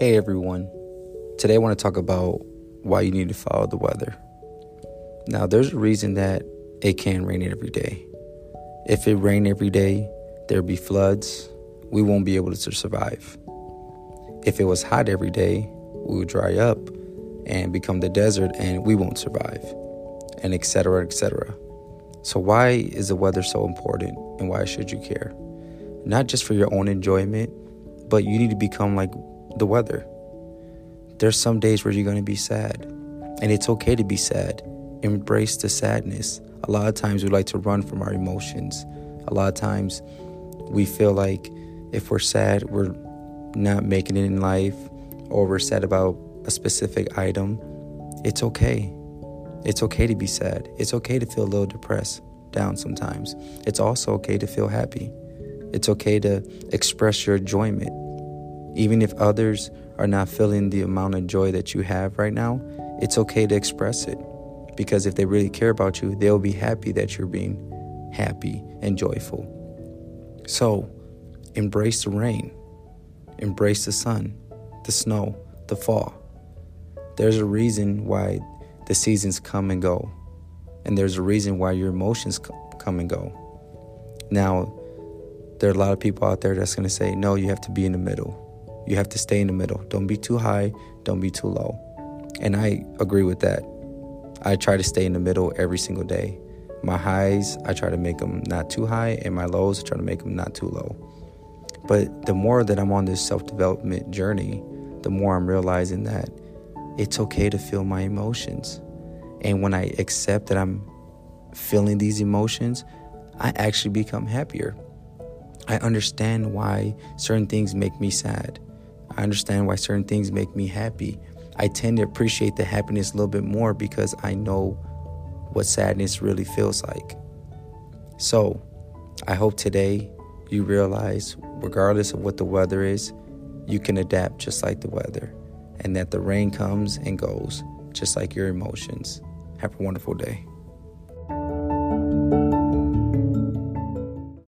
Hey everyone. Today I want to talk about why you need to follow the weather. Now, there's a reason that it can rain every day. If it rained every day, there'd be floods. We won't be able to survive. If it was hot every day, we would dry up and become the desert and we won't survive. And etc. etc. So why is the weather so important and why should you care? Not just for your own enjoyment, but you need to become like the weather. There's some days where you're going to be sad, and it's okay to be sad. Embrace the sadness. A lot of times we like to run from our emotions. A lot of times we feel like if we're sad, we're not making it in life, or we're sad about a specific item. It's okay. It's okay to be sad. It's okay to feel a little depressed, down sometimes. It's also okay to feel happy. It's okay to express your enjoyment. Even if others are not feeling the amount of joy that you have right now, it's okay to express it. Because if they really care about you, they'll be happy that you're being happy and joyful. So, embrace the rain, embrace the sun, the snow, the fall. There's a reason why the seasons come and go, and there's a reason why your emotions come and go. Now, there are a lot of people out there that's going to say, no, you have to be in the middle. You have to stay in the middle. Don't be too high, don't be too low. And I agree with that. I try to stay in the middle every single day. My highs, I try to make them not too high, and my lows, I try to make them not too low. But the more that I'm on this self development journey, the more I'm realizing that it's okay to feel my emotions. And when I accept that I'm feeling these emotions, I actually become happier. I understand why certain things make me sad. I understand why certain things make me happy. I tend to appreciate the happiness a little bit more because I know what sadness really feels like. So, I hope today you realize, regardless of what the weather is, you can adapt just like the weather, and that the rain comes and goes just like your emotions. Have a wonderful day.